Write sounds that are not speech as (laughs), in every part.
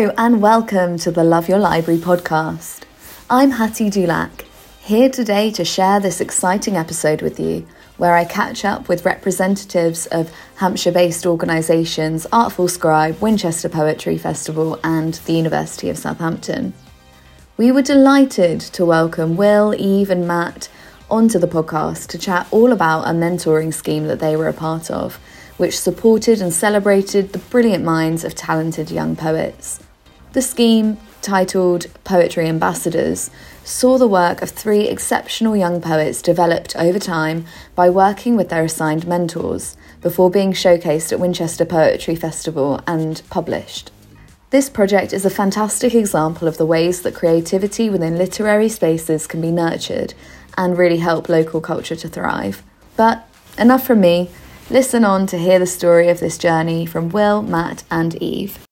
Hello, and welcome to the Love Your Library podcast. I'm Hattie Dulac, here today to share this exciting episode with you, where I catch up with representatives of Hampshire based organisations Artful Scribe, Winchester Poetry Festival, and the University of Southampton. We were delighted to welcome Will, Eve, and Matt onto the podcast to chat all about a mentoring scheme that they were a part of which supported and celebrated the brilliant minds of talented young poets. The scheme, titled Poetry Ambassadors, saw the work of three exceptional young poets developed over time by working with their assigned mentors before being showcased at Winchester Poetry Festival and published. This project is a fantastic example of the ways that creativity within literary spaces can be nurtured and really help local culture to thrive. But enough from me. Listen on to hear the story of this journey from Will, Matt, and Eve.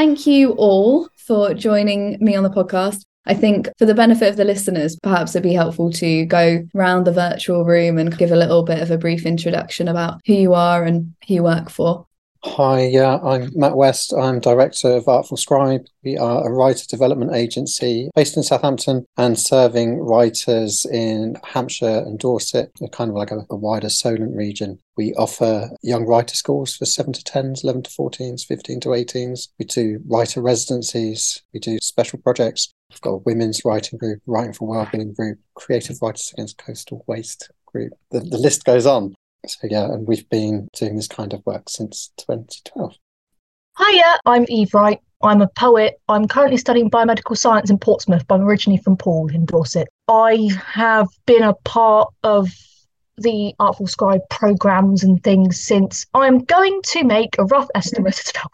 Thank you all for joining me on the podcast. I think for the benefit of the listeners, perhaps it'd be helpful to go around the virtual room and give a little bit of a brief introduction about who you are and who you work for. Hi, yeah, I'm Matt West. I'm director of Artful Scribe. We are a writer development agency based in Southampton and serving writers in Hampshire and Dorset, kind of like a, a wider Solent region. We offer young writer schools for 7 to 10s, 11 to 14s, 15 to 18s. We do writer residencies. We do special projects. We've got a women's writing group, Writing for Wellbeing group, Creative Writers Against Coastal Waste group. The, the list goes on. So yeah, and we've been doing this kind of work since 2012. Hiya, I'm Eve Wright. I'm a poet. I'm currently studying biomedical science in Portsmouth, but I'm originally from Poole in Dorset. I have been a part of the Artful Scribe programs and things since I'm going to make a rough estimate of about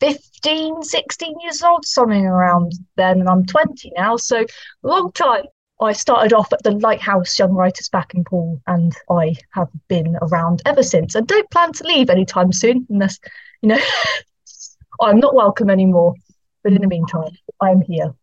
15, 16 years old, something around then, and I'm 20 now, so long time. I started off at the Lighthouse Young Writers back in Poole, and I have been around ever since. And don't plan to leave anytime soon, unless you know (laughs) I'm not welcome anymore. But in the meantime, I am here.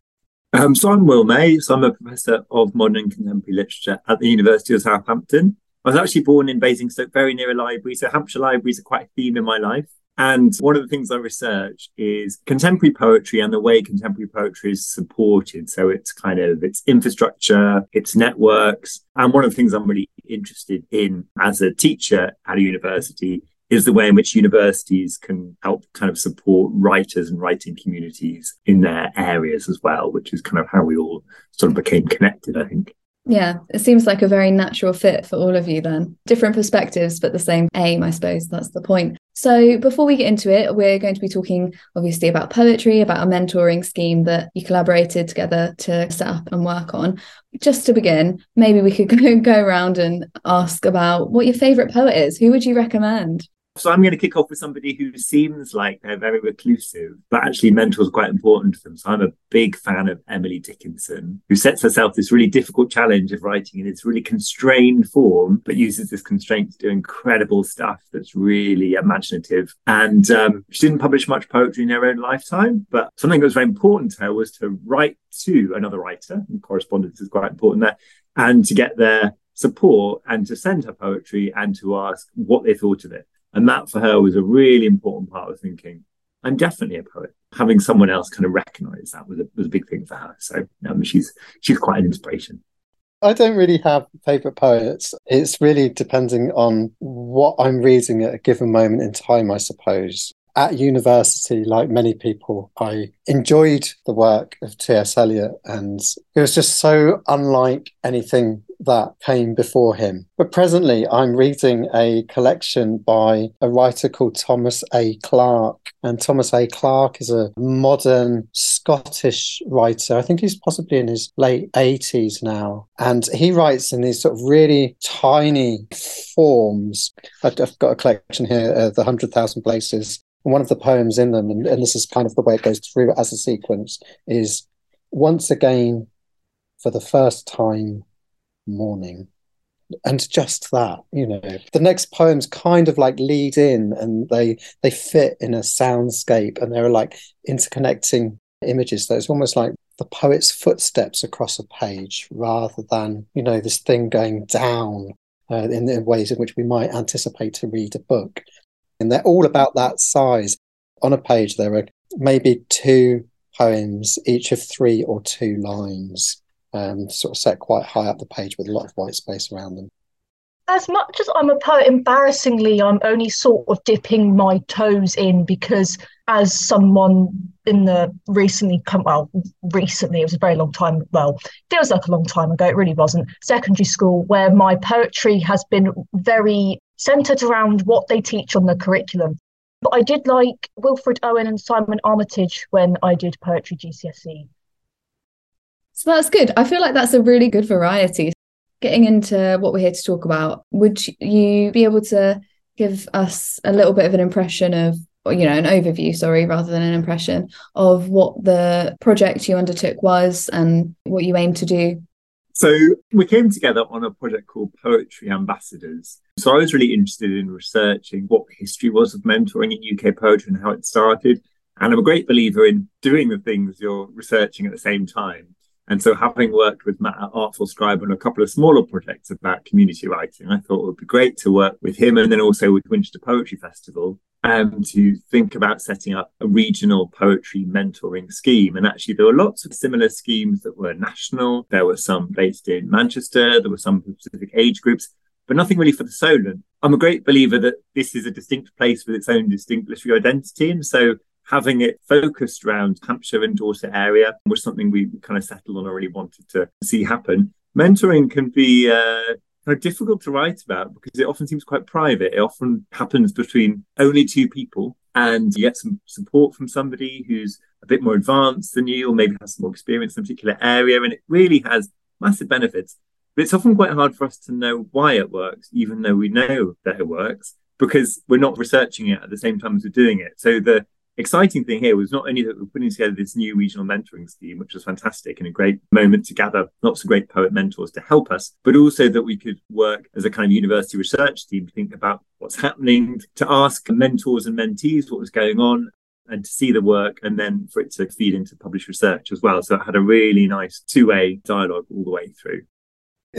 Um, so I'm Will May. So I'm a professor of modern and contemporary literature at the University of Southampton. I was actually born in Basingstoke, very near a library. So Hampshire libraries are quite a theme in my life. And one of the things I research is contemporary poetry and the way contemporary poetry is supported. So it's kind of its infrastructure, its networks. And one of the things I'm really interested in as a teacher at a university is the way in which universities can help kind of support writers and writing communities in their areas as well, which is kind of how we all sort of became connected, I think. Yeah, it seems like a very natural fit for all of you then. Different perspectives, but the same aim, I suppose. That's the point. So, before we get into it, we're going to be talking obviously about poetry, about a mentoring scheme that you collaborated together to set up and work on. Just to begin, maybe we could (laughs) go, around and ask about what your favourite poet is. Who would you recommend? So I'm going to kick off with somebody who seems like they're very reclusive, but actually mentors are quite important to them. So I'm a big fan of Emily Dickinson, who sets herself this really difficult challenge of writing in this really constrained form, but uses this constraint to do incredible stuff that's really imaginative. And um, she didn't publish much poetry in her own lifetime, but something that was very important to her was to write to another writer, and correspondence is quite important there, and to get their support and to send her poetry and to ask what they thought of it. And that for her was a really important part of thinking, I'm definitely a poet. Having someone else kind of recognize that was a, was a big thing for her. So um, she's she's quite an inspiration. I don't really have favorite poets. It's really depending on what I'm reading at a given moment in time, I suppose. At university, like many people, I enjoyed the work of T.S. Eliot, and it was just so unlike anything that came before him. But presently, I'm reading a collection by a writer called Thomas A. Clark. And Thomas A. Clark is a modern Scottish writer. I think he's possibly in his late 80s now. And he writes in these sort of really tiny forms. I've got a collection here, uh, The Hundred Thousand Places. And one of the poems in them, and, and this is kind of the way it goes through as a sequence, is once again, for the first time, morning and just that you know the next poems kind of like lead in and they they fit in a soundscape and they're like interconnecting images so it's almost like the poet's footsteps across a page rather than, you know, this thing going down uh, in, the ways in which we might anticipate to read a book. And they're all about that size. On a page, there are maybe two poems, each of three or two lines, um, sort of set quite high up the page with a lot of white space around them as much as I'm a poet, embarrassingly, I'm only sort of dipping my toes in because, as someone in the recently come well, recently it was a very long time. Well, feels like a long time ago. It really wasn't. Secondary school, where my poetry has been very centered around what they teach on the curriculum. But I did like Wilfred Owen and Simon Armitage when I did poetry GCSE. So that's good. I feel like that's a really good variety getting into what we're here to talk about, would you be able to give us a little bit of an impression of, or, you know, an overview, sorry, rather than an impression of what the project you undertook was and what you aim to do? So we came together on a project called Poetry Ambassadors. So I was really interested in researching what history was of mentoring in UK poetry and how it started. And I'm a great believer in doing the things you're researching at the same time. And so, having worked with Matt at Artful Scribe on a couple of smaller projects about community writing, I thought it would be great to work with him and then also with Winchester Poetry Festival um, to think about setting up a regional poetry mentoring scheme. And actually, there were lots of similar schemes that were national. There were some based in Manchester, there were some for specific age groups, but nothing really for the Solent. I'm a great believer that this is a distinct place with its own distinct literary identity. And so, having it focused around Hampshire and Dorset area was something we kind of settled on or really wanted to see happen. Mentoring can be uh, kind of difficult to write about because it often seems quite private. It often happens between only two people, and you get some support from somebody who's a bit more advanced than you, or maybe has some more experience in a particular area, and it really has massive benefits. But it's often quite hard for us to know why it works, even though we know that it works, because we're not researching it at the same time as we're doing it. So the exciting thing here was not only that we're putting together this new regional mentoring scheme, which was fantastic and a great moment to gather lots of great poet mentors to help us, but also that we could work as a kind of university research team to think about what's happening, to ask mentors and mentees what was going on, and to see the work and then for it to feed into published research as well. So it had a really nice two way dialogue all the way through.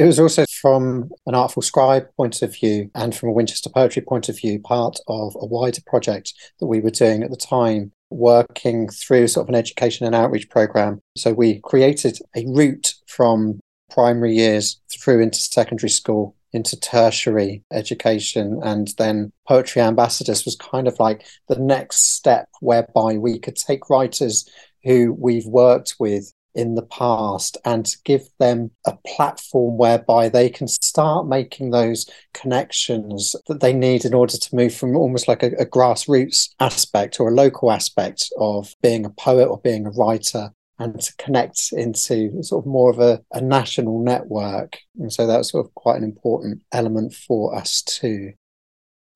It was also from an Artful Scribe point of view and from a Winchester Poetry point of view, part of a wider project that we were doing at the time, working through sort of an education and outreach program. So we created a route from primary years through into secondary school into tertiary education and then poetry ambassadors was kind of like the next step whereby we could take writers who we've worked with in the past and to give them a platform whereby they can start making those connections that they need in order to move from almost like a, a grassroots aspect or a local aspect of being a poet or being a writer and to connect into sort of more of a, a national network. And so that's sort of quite an important element for us too.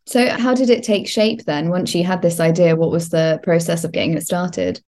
So, how did it take shape then? Once you had this idea, what was the process of getting it started?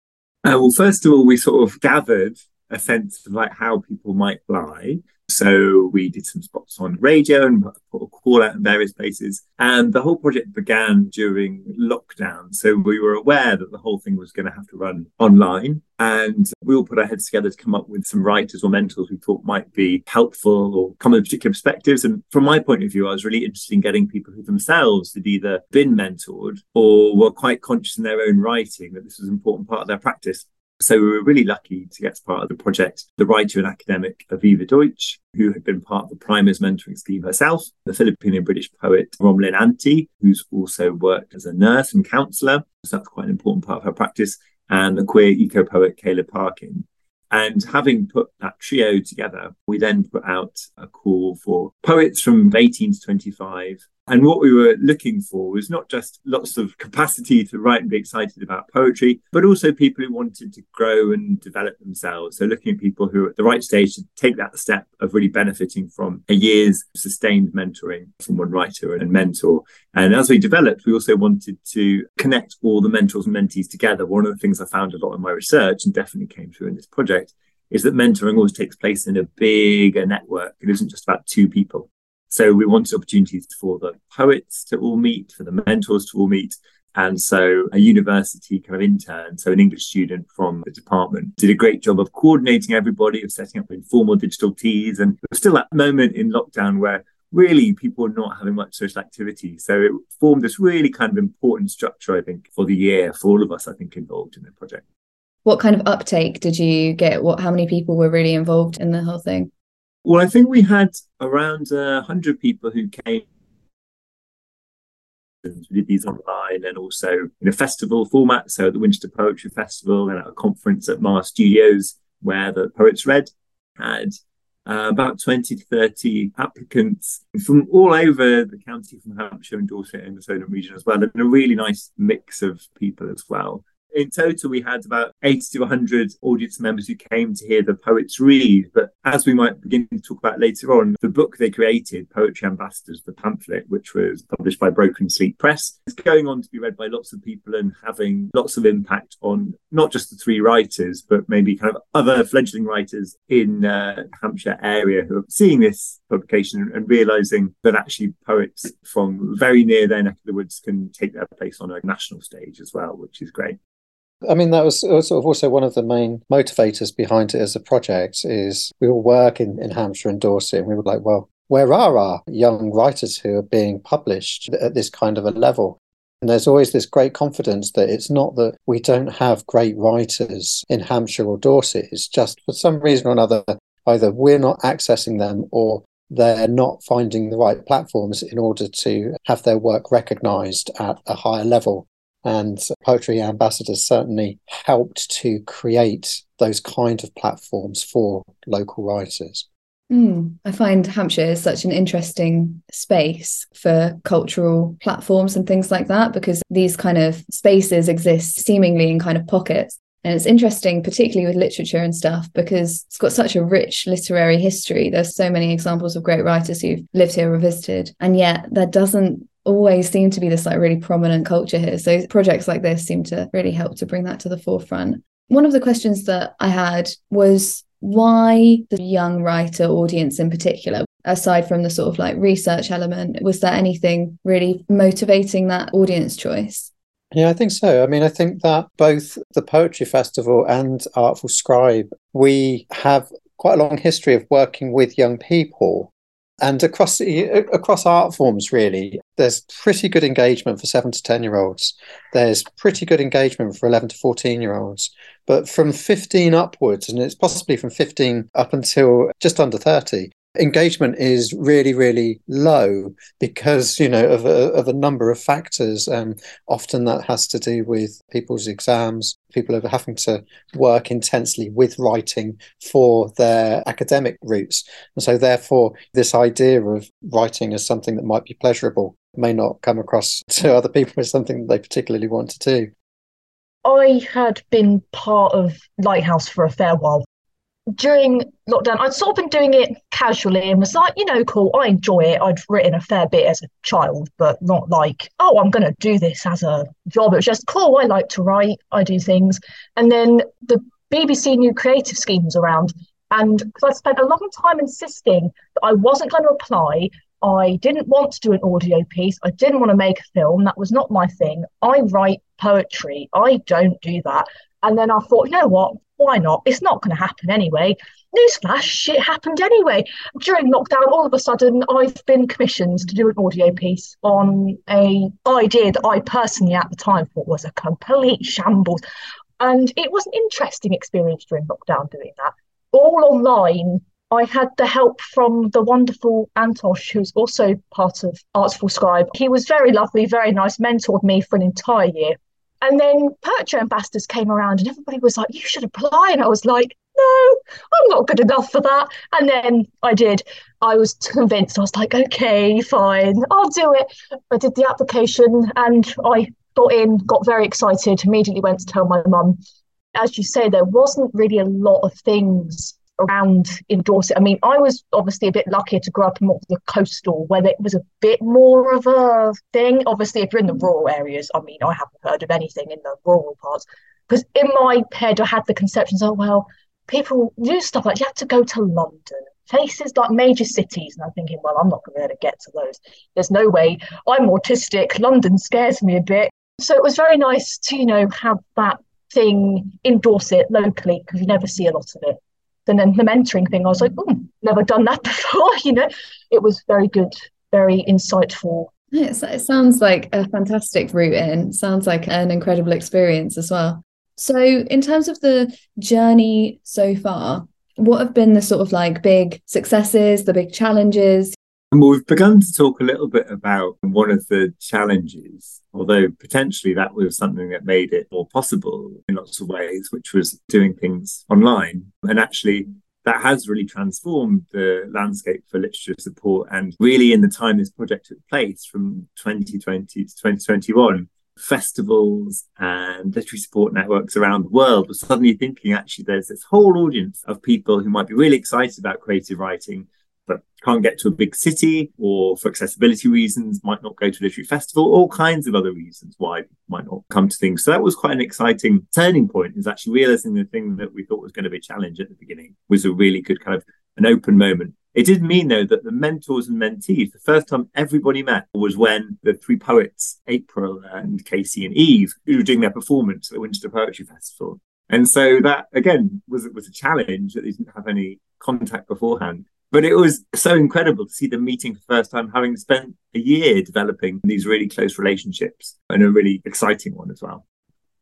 Uh, well, first of all, we sort of gathered a sense of like how people might fly. So we did some spots on radio and put a call out in various places. And the whole project began during lockdown. So we were aware that the whole thing was going to have to run online. And we all put our heads together to come up with some writers or mentors we thought might be helpful or come with particular perspectives. And from my point of view, I was really interested in getting people who themselves had either been mentored or were quite conscious in their own writing that this was an important part of their practice. So we were really lucky to get as part of the project the writer and academic Aviva Dautch, who had been part of the Primers mentoring scheme herself, the Filipino British poet Romalyn Ante, who's also worked as a nurse and counsellor. So that's quite an important part of her practice, and the queer eco poet Caleb Parkin. And having put that trio together, we then put out a call for poets from 18 to 25 and what we were looking for was not just lots of capacity to write and be excited about poetry, but also people who wanted to grow and develop themselves. So looking at people who are at the right stage to take that step of really benefiting from a year's sustained mentoring from one writer and mentor. And as we developed, we also wanted to connect all the mentors and mentees together. One of the things I found a lot in my research and definitely came through in this project is that mentoring always takes place in a bigger network. It isn't just about two people. So we wanted opportunities for the poets to all meet, for the mentors to all meet, And so a university kind of intern, so an English student from the department, did a great job of coordinating everybody, of setting up informal digital teas. And was still that moment in lockdown where really people were not having much social activity. So it formed this really kind of important structure, I think, for the year for all of us, I think, involved in the project. What kind of uptake did you get? What how many people were really involved in the whole thing? Well, I think we had around uh, 100 people who came we did these online and also in a festival format. So at the Winchester Poetry Festival and at a conference at Mars Studios where the poets read had uh, about 20 to 30 applicants from all over the county, from Hampshire and Dorset and the Solent region as well, and a really nice mix of people as well in total, we had about 80 to 100 audience members who came to hear the poets read. But as we might begin to talk about later on, the book they created, Poetry Ambassadors, the pamphlet, which was published by Broken Sleep Press, is going on to be read by lots of people and having lots of impact on not just the three writers, but maybe kind of other fledgling writers in uh, Hampshire area who are seeing this publication and realizing that actually poets from very near their neck of the woods can take their place on a national stage as well, which is great. I mean, that was uh, sort of also one of the main motivators behind it as a project is we all work in, in Hampshire and Dorset and we were like, well, where are our young writers who are being published at this kind of a level? And there's always this great confidence that it's not that we don't have great writers in Hampshire or Dorset. It's just for some reason or another, either we're not accessing them or they're not finding the right platforms in order to have their work recognized at a higher level. And Poetry Ambassadors certainly helped to create those kind of platforms for local writers. Mm, I find Hampshire is such an interesting space for cultural platforms and things like that because these kind of spaces exist seemingly in kind of pockets. And it's interesting, particularly with literature and stuff, because it's got such a rich literary history. There's so many examples of great writers who've lived here or visited. And yet there doesn't always seem to be this like really prominent culture here. So projects like this seem to really help to bring that to the forefront. One of the questions that I had was why the young writer audience in particular, aside from the sort of like research element, was there anything really motivating that audience choice? Yeah, I think so. I mean, I think that both the Poetry Festival and Artful Scribe, we have quite a long history of working with young people and across across art forms really there's pretty good engagement for 7 to 10 year olds there's pretty good engagement for 11 to 14 year olds but from 15 upwards and it's possibly from 15 up until just under 30 engagement is really really low because you know of a, of a number of factors um, often that has to do with people's exams people are having to work intensely with writing for their academic routes. And so therefore this idea of writing as something that might be pleasurable may not come across (laughs) to other people as something that they particularly want to do. I had been part of Lighthouse for a fair while during lockdown, I'd sort of been doing it casually and was like, you know, cool, I enjoy it. I'd written a fair bit as a child, but not like, oh, I'm going to do this as a job. It was just cool. I like to write, I do things. And then the BBC New Creative Scheme was around. And because I spent a long time insisting that I wasn't going to apply, I didn't want to do an audio piece. I didn't want to make a film. That was not my thing. I write poetry. I don't do that. And then I thought, you know what? Why not? It's not going to happen anyway. Newsflash, shit happened anyway. During lockdown, all of a sudden, I've been commissioned to do an audio piece on a idea that I personally at the time thought was a complete shambles. And it was an interesting experience during lockdown doing that. All online, I had the help from the wonderful Antosh, who's also part of Artful Scribe. He was very lovely, very nice, mentored me for an entire year. And then Poetry Ambassadors came around and everybody was like, you should apply. And I was like, no, I'm not good enough for that. And then I did. I was convinced. I was like, okay, fine, I'll do it. I did the application and I got in, got very excited, immediately went to tell my mum. As you say, there wasn't really a lot of things around in Dorset. I mean, I was obviously a bit luckier to grow up in more the coastal, where it was a bit more of a thing. Obviously, if you're in the rural areas, I mean, I haven't heard of anything in the rural parts. Because in my head, I had the conceptions, oh, well, people do stuff like you have to go to London, places like major cities. And I'm thinking, well, I'm not going to be able to get to those. There's no way. I'm autistic. London scares me a bit. So it was very nice to, you know, have that thing in Dorset locally because you never see a lot of it. And then the mentoring thing, I was like, oh, never done that (laughs) before. you know, it was very good, very insightful. It, it sounds like a fantastic route in. Sounds like an incredible experience as well. So, in terms of the journey so far, what have been the sort of like big successes, the big challenges? Well, we've begun to talk a little bit about one of the challenges, although potentially that was something that made it more possible in lots of ways, which was doing things online. And actually, that has really transformed the landscape for literature support. And really, in the time this project took place from 2020 to 2021, festivals and literary support networks around the world were suddenly thinking actually there's this whole audience of people who might be really excited about creative writing but can't get to a big city or for accessibility reasons might not go to a literary festival all kinds of other reasons why might not come to things so that was quite an exciting turning point is actually realizing the thing that we thought was going to be a challenge at the beginning was a really good kind of an open moment it did mean, though, that the mentors and mentees, the first time everybody met was when the three poets, April and Kaycee and Eve, who were doing their performance at the Winchester Poetry Festival. And so that, again, was, was a challenge that they didn't have any contact beforehand. But it was so incredible to see them meeting for the first time, having spent a year developing these really close relationships and a really exciting one as well.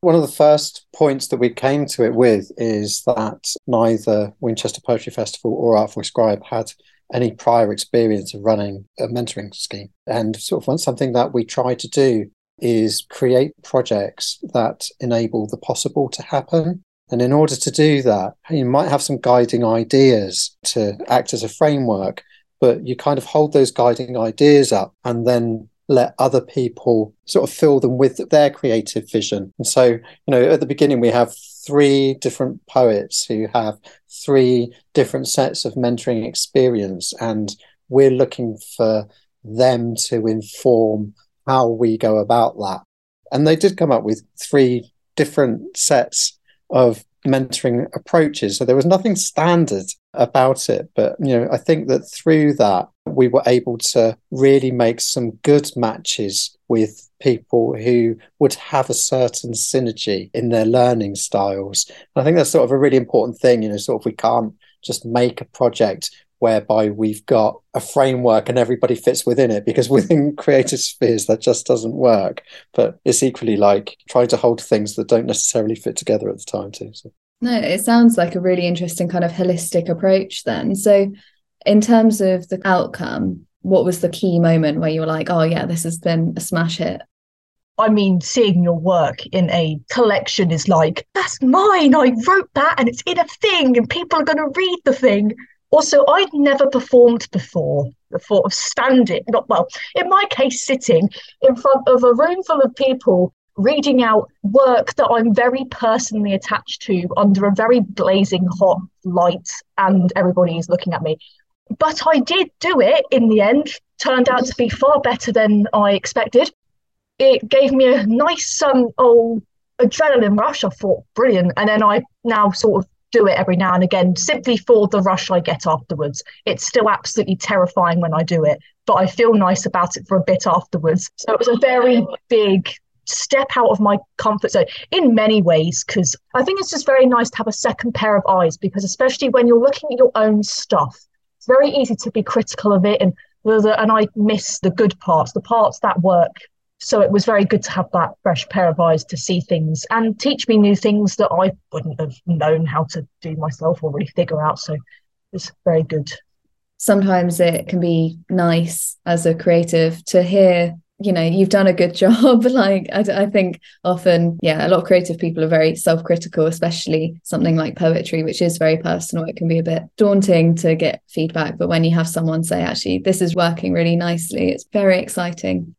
One of the first points that we came to it with is that neither Winchester Poetry Festival or Artful Scribe had any prior experience of running a mentoring scheme. And sort of something that we try to do is create projects that enable the possible to happen. And in order to do that, you might have some guiding ideas to act as a framework, but you kind of hold those guiding ideas up and then let other people sort of fill them with their creative vision. And so, you know, at the beginning, we have three different poets who have three different sets of mentoring experience, and we're looking for them to inform how we go about that. And they did come up with three different sets of mentoring approaches. So there was nothing standard about it. But, you know, I think that through that, we were able to really make some good matches with people who would have a certain synergy in their learning styles. And I think that's sort of a really important thing, you know, sort of we can't just make a project whereby we've got a framework and everybody fits within it because (laughs) within creative spheres that just doesn't work but it's equally like trying to hold things that don't necessarily fit together at the time too so. no it sounds like a really interesting kind of holistic approach then so in terms of the outcome what was the key moment where you were like oh yeah this has been a smash hit I mean, seeing your work in a collection is like, that's mine. I wrote that and it's in a thing and people are going to read the thing. Also, I'd never performed before. Thought of standing, not well, in my case, sitting in front of a room full of people reading out work that I'm very personally attached to under a very blazing hot light, and everybody is looking at me. But I did do it in the end, turned out to be far better than I expected. It gave me a nice um old adrenaline rush. I thought brilliant. And then I now sort of do it every now and again simply for the rush I get afterwards. It's still absolutely terrifying when I do it, but I feel nice about it for a bit afterwards. So it was a very big step out of my comfort zone in many ways because I think it's just very nice to have a second pair of eyes because especially when you're looking at your own stuff, it's very easy to be critical of it and and I miss the good parts, the parts that work so it was very good to have that fresh pair of eyes to see things and teach me new things that I wouldn't have known how to do myself or really figure out. So it's very good. Sometimes it can be nice as a creative to hear you know you've done a good (laughs) job like I, I, think often yeah a lot of creative people are very self-critical especially something like poetry which is very personal it can be a bit daunting to get feedback but when you have someone say actually this is working really nicely it's very exciting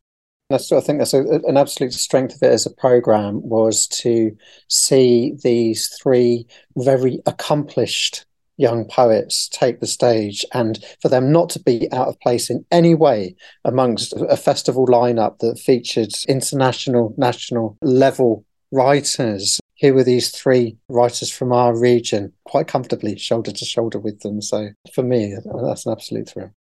I think that's uh, a, an absolute strength of it as a program was to see these three very accomplished young poets take the stage and for them not to be out of place in any way amongst a festival lineup that featured international national level writers. Here were these three writers from our region quite comfortably shoulder to shoulder with them so for me that's an absolute thrill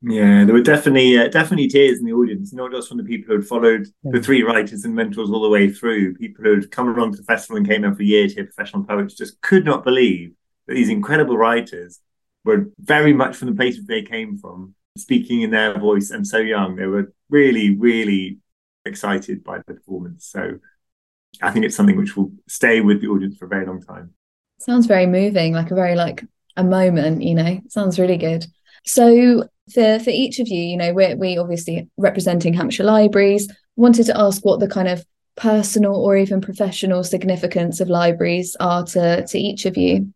Yeah, there were definitely uh, definitely tears in the audience, not just from the people who had followed the three writers and mentors all the way through. People who had come along to the festival and came every year to hear professional poets just could not believe that these incredible writers were very much from the places they came from, speaking in their voice and so young. They were really, really excited by the performance. So I think it's something which will stay with the audience for a very long time. Sounds very moving, like a very like a moment, you know. Sounds really good. So for for each of you, you know, we're we obviously representing Hampshire Libraries, wanted to ask what the kind of personal or even professional significance of libraries are to to each of you.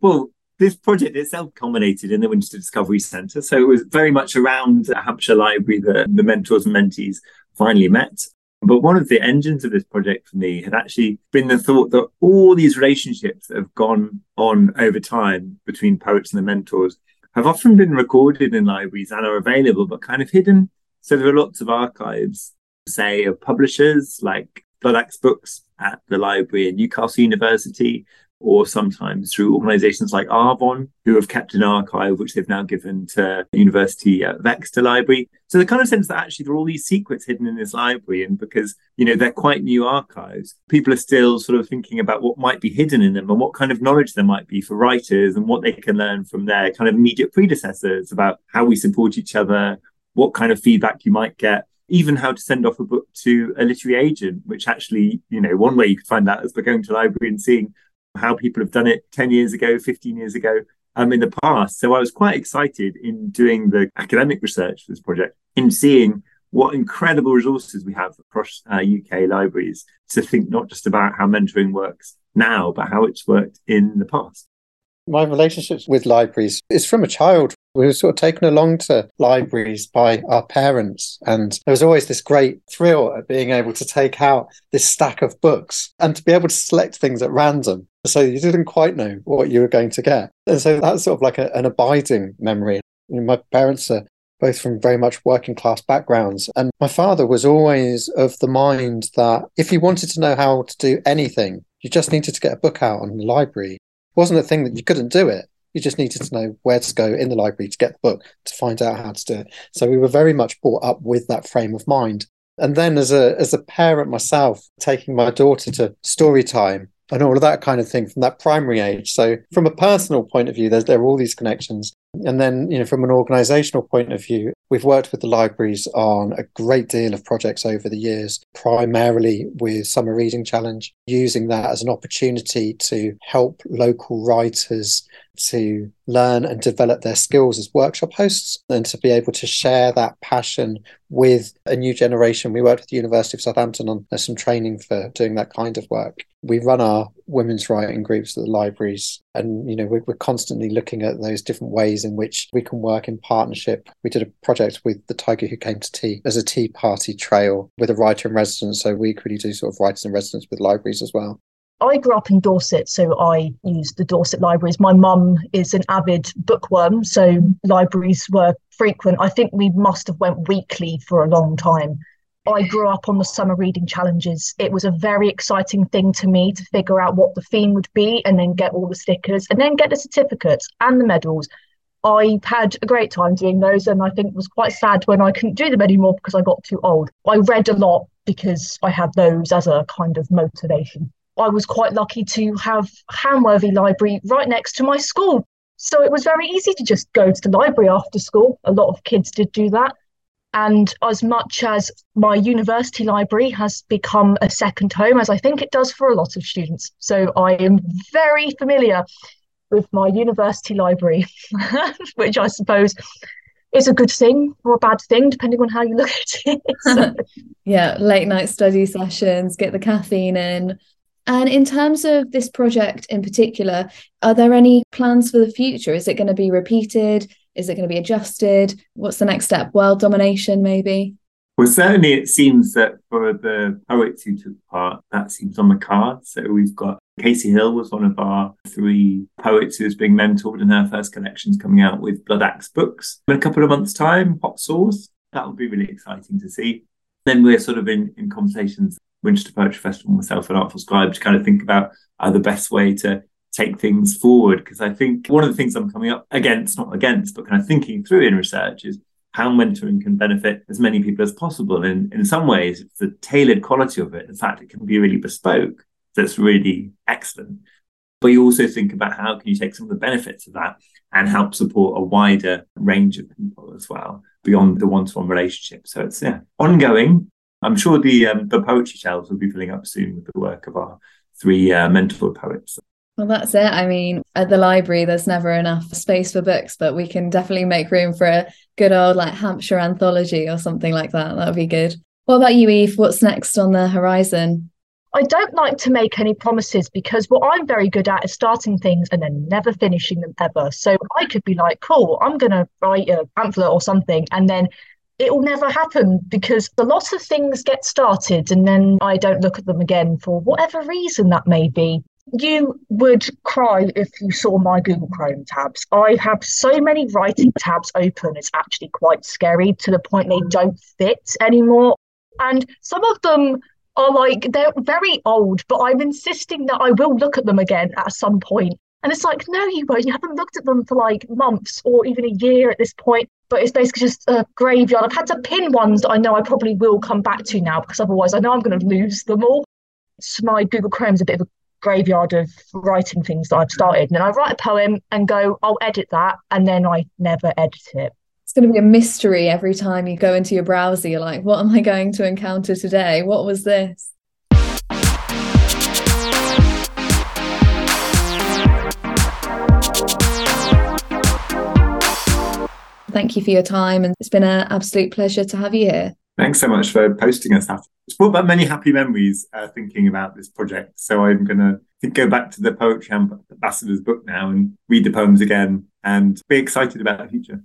Well, this project itself culminated in the Winchester Discovery Centre. So it was very much around Hampshire Library that the mentors and mentees finally met. But one of the engines of this project for me had actually been the thought that all these relationships that have gone on over time between poets and the mentors have often been recorded in libraries and are available, but kind of hidden. So there are lots of archives, say, of publishers like Bloodaxe Books at the library at Newcastle University, or sometimes through organizations like Arvon, who have kept an archive, which they've now given to the University of Exeter Library. So the kind of sense that actually there are all these secrets hidden in this library, and because you know they're quite new archives, people are still sort of thinking about what might be hidden in them and what kind of knowledge there might be for writers and what they can learn from their kind of immediate predecessors about how we support each other, what kind of feedback you might get even how to send off a book to a literary agent, which actually, you know, one way you could find that is by going to the library and seeing how people have done it 10 years ago, 15 years ago um, in the past. So I was quite excited in doing the academic research for this project, in seeing what incredible resources we have across uh, UK libraries to think not just about how mentoring works now, but how it's worked in the past. My relationships with libraries is from a child. We were sort of taken along to libraries by our parents, and there was always this great thrill at being able to take out this stack of books and to be able to select things at random. So you didn't quite know what you were going to get. And so that's sort of like a, an abiding memory. You know, my parents are both from very much working class backgrounds. And my father was always of the mind that if you wanted to know how to do anything, you just needed to get a book out on the library wasn't a thing that you couldn't do it. You just needed to know where to go in the library to get the book to find out how to do it. So we were very much brought up with that frame of mind. And then as a as a parent myself, taking my daughter to story time and all of that kind of thing from that primary age. So from a personal point of view, there's there are all these connections. And then, you know, from an organizational point of view, we've worked with the libraries on a great deal of projects over the years, primarily with Summer Reading Challenge, using that as an opportunity to help local writers to learn and develop their skills as workshop hosts and to be able to share that passion with a new generation. We worked with the University of Southampton on some training for doing that kind of work. We run our women's writing groups at the libraries and you know we're, we're constantly looking at those different ways in which we can work in partnership we did a project with the tiger who came to tea as a tea party trail with a writer in residence so we really do sort of writers in residence with libraries as well I grew up in Dorset, so I used the Dorset libraries. My mum is an avid bookworm, so libraries were frequent. I think we must have went weekly for a long time. I grew up on the summer reading challenges. It was a very exciting thing to me to figure out what the theme would be and then get all the stickers and then get the certificates and the medals. I had a great time doing those and I think was quite sad when I couldn't do them anymore because I got too old. I read a lot because I had those as a kind of motivation. I was quite lucky to have Hamworthy Library right next to my school. So it was very easy to just go to the library after school. A lot of kids did do that. And as much as my university library has become a second home, as I think it does for a lot of students, so I am very familiar with my university library, (laughs) which I suppose is a good thing or a bad thing, depending on how you look at it. (laughs) So. (laughs) yeah, late night study sessions, get the caffeine in. And in terms of this project in particular, are there any plans for the future? Is it going to be repeated? Is it going to be adjusted? What's the next step? World domination, maybe? Well, certainly it seems that for the poets who took part, that seems on the card. So we've got Kaycee Hill was one of our three poets who was being mentored in her first collections coming out with Bloodaxe Books. In a couple of months' time, Hot Sauce. That will be really exciting to see. Then we're sort of in, in conversations, Winchester Poetry Festival, myself and Artful Scribe, to kind of think about uh, the best way to take things forward. Because I think one of the things I'm coming up against, not against, but kind of thinking through in research is how mentoring can benefit as many people as possible. And in some ways, it's the tailored quality of it. In fact, it can be really bespoke. That's really excellent. But you also think about how can you take some of the benefits of that and help support a wider range of people as well beyond the one-to-one relationship. So it's yeah ongoing. I'm sure the um, the poetry shelves will be filling up soon with the work of our three uh, mentor poets. Well, that's it. I mean, at the library, there's never enough space for books, but we can definitely make room for a good old like Hampshire anthology or something like that. That would be good. What about you, Eve? What's next on the horizon? I don't like to make any promises because what I'm very good at is starting things and then never finishing them ever. So I could be like, cool, I'm going to write a pamphlet or something. And then it will never happen because a lot of things get started and then I don't look at them again for whatever reason that may be. You would cry if you saw my Google Chrome tabs. I have so many writing tabs open, it's actually quite scary to the point they mm. don't fit anymore. And some of them are like they're very old, but I'm insisting that I will look at them again at some point. And it's like, no, you won't. You haven't looked at them for like months or even a year at this point. But it's basically just a graveyard. I've had to pin ones that I know I probably will come back to now because otherwise I know I'm going to lose them all. So my Google Chrome's a bit of a graveyard of writing things that I've started. And I write a poem and go, I'll edit that. And then I never edit it it's going to be a mystery every time you go into your browser. You're like, what am I going to encounter today? What was this? Thank you for your time, and it's been an absolute pleasure to have you here. Thanks so much for posting us. It's brought back many happy memories uh, thinking about this project. So I'm going to go back to the Poetry Ambassadors book now and read the poems again and be excited about the future.